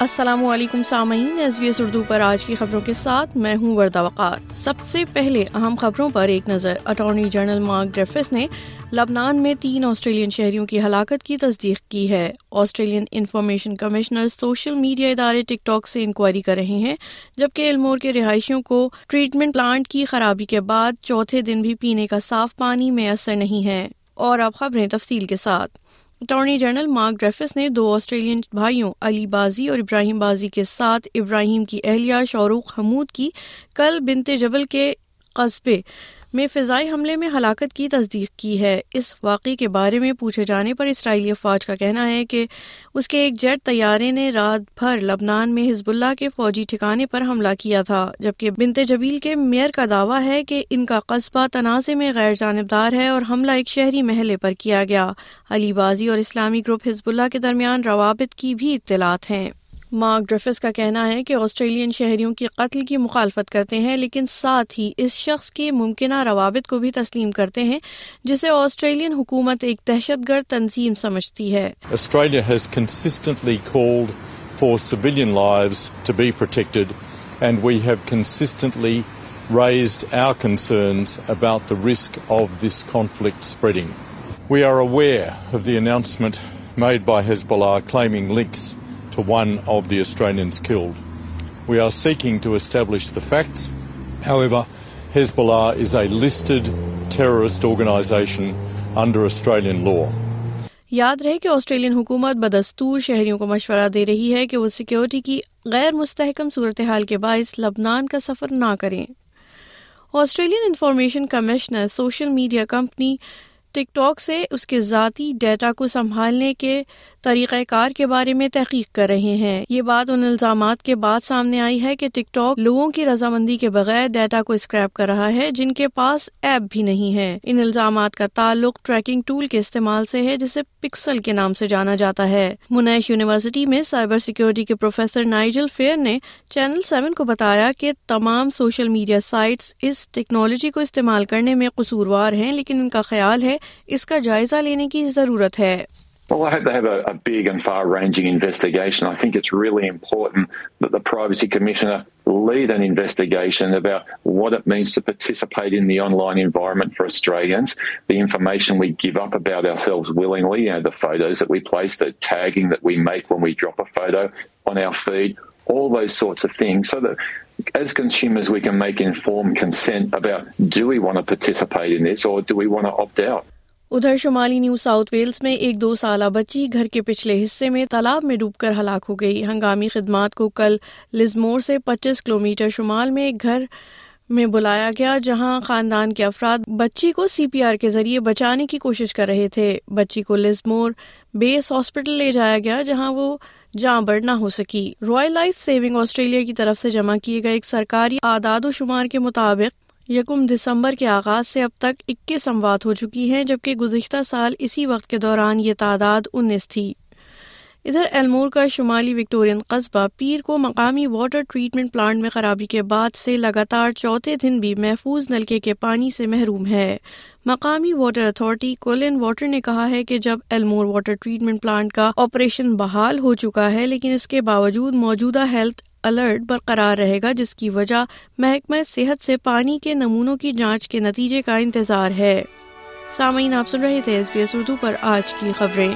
السلام علیکم سامعین، ایس بی ایس اردو پر آج کی خبروں کے ساتھ میں ہوں وردہ وقات سب سے پہلے اہم خبروں پر ایک نظر۔ اٹارنی جنرل مارک ڈریفس نے لبنان میں تین آسٹریلین شہریوں کی ہلاکت کی تصدیق کی ہے۔ Australian information commissioner social media ادارے ٹک ٹاک سے انکوائری کر رہے ہیں، جبکہ المور کے رہائشیوں کو ٹریٹمنٹ پلانٹ کی خرابی کے بعد چوتھے دن بھی پینے کا صاف پانی میسر نہیں ہے۔ اور اب خبریں تفصیل کے ساتھ۔ اٹارنی جنرل مارک ڈریفس نے دو آسٹریلین بھائیوں علی بازی اور ابراہیم بازی کے ساتھ ابراہیم کی اہلیہ شوروخ حمود کی کل بنتے جبل کے قصبے میں فضائی حملے میں ہلاکت کی تصدیق کی ہے۔ اس واقعے کے بارے میں پوچھے جانے پر اسرائیلی افواج کا کہنا ہے کہ اس کے ایک جیٹ طیارے نے رات بھر لبنان میں حزب اللہ کے فوجی ٹھکانے پر حملہ کیا تھا، جبکہ بنت جبیل کے میئر کا دعویٰ ہے کہ ان کا قصبہ تنازع میں غیر جانبدار ہے اور حملہ ایک شہری محلے پر کیا گیا۔ علی بازی اور اسلامی گروپ حزب اللہ کے درمیان روابط کی بھی اطلاعات ہیں۔ مارک ڈرفس کا کہنا ہے کہ آسٹریلین شہریوں کی قتل کی مخالفت کرتے ہیں، لیکن ساتھ ہی اس شخص کے ممکنہ روابط کو بھی تسلیم کرتے ہیں، جسے آسٹریلین حکومت ایک دہشت گرد تنظیم سمجھتی ہے Australia has consistently called for civilian lives to be protected and we have consistently raised our concerns about the risk of this conflict spreading. We are aware of the announcement made by Hezbollah claiming links to one of the Australians killed. We are seeking to establish the facts. However, Hezbollah is a listed terrorist organisation under Australian law. یاد رہے کہ Australian حکومت بدستور شہریوں کو مشورہ دے رہی ہے کہ وہ سیکیورٹی کی غیر مستحکم صورتحال کے باعث لبنان کا سفر نہ کریں Australian information commissioner social media company TikTok سے اس کے ذاتی ڈیٹا کو سنبھالنے کے طریقہ کار کے بارے میں تحقیق کر رہے ہیں۔ یہ بات ان الزامات کے بعد سامنے آئی ہے کہ ٹک ٹاک لوگوں کی رضامندی کے بغیر ڈیٹا کو اسکریپ کر رہا ہے، جن کے پاس ایپ بھی نہیں ہے۔ ان الزامات کا تعلق ٹریکنگ ٹول کے استعمال سے ہے، جسے پکسل کے نام سے جانا جاتا ہے۔ منیش یونیورسٹی میں سائبر سیکورٹی کے پروفیسر نائجل فیئر نے چینل سیون کو بتایا کہ تمام سوشل میڈیا سائٹس اس ٹیکنالوجی کو استعمال کرنے میں قصوروار ہیں، لیکن ان کا خیال ہے اس کا جائزہ لینے کی ضرورت ہے۔ Well, I hope they have a, a big and far-ranging investigation. I think it's really important that the Privacy Commissioner lead an investigation about what it means to participate in the online environment for Australians, the information we give up about ourselves willingly, you know, the photos that we place, the tagging that we make when we drop a photo on our feed, all those sorts of things, so that as consumers we can make informed consent about do we want to participate in this or do we want to opt out. ادھر شمالی new south Wales میں ایک دو سالہ بچی گھر کے پچھلے حصے میں تالاب میں ڈوب کر ہلاک ہو گئی۔ ہنگامی خدمات کو کل لزمور سے پچیس کلو میٹر شمال میں ایک گھر میں بلایا گیا، جہاں خاندان کے افراد بچی کو سی پی آر کے ذریعے بچانے کی کوشش کر رہے تھے۔ بچی کو لزمور بیس ہاسپٹل لے جایا گیا، جہاں وہ جاں بڑھ نہ ہو سکی۔ رائل لائف سیونگ آسٹریلیا کی طرف سے جمع کیے گئے ایک سرکاری اعداد و شمار کے مطابق یکم دسمبر کے آغاز سے اب تک اکیس اموات ہو چکی ہیں، جبکہ گزشتہ سال اسی وقت کے دوران یہ تعداد انیس تھی۔ ادھر ایلمور کا شمالی وکٹورین قصبہ پیر کو مقامی واٹر ٹریٹمنٹ پلانٹ میں خرابی کے بعد سے لگاتار چوتھے دن بھی محفوظ نلکے کے پانی سے محروم ہے۔ مقامی واٹر اتھارٹی کولن واٹر نے کہا ہے کہ جب ایلمور واٹر ٹریٹمنٹ پلانٹ کا آپریشن بحال ہو چکا ہے، لیکن اس کے باوجود موجودہ ہیلتھ الرٹ برقرار رہے گا، جس کی وجہ محکمہ صحت سے پانی کے نمونوں کی جانچ کے نتیجے کا انتظار ہے۔ سامعین، آپ سن رہے تھے ایس بی ایس اردو پر آج کی خبریں۔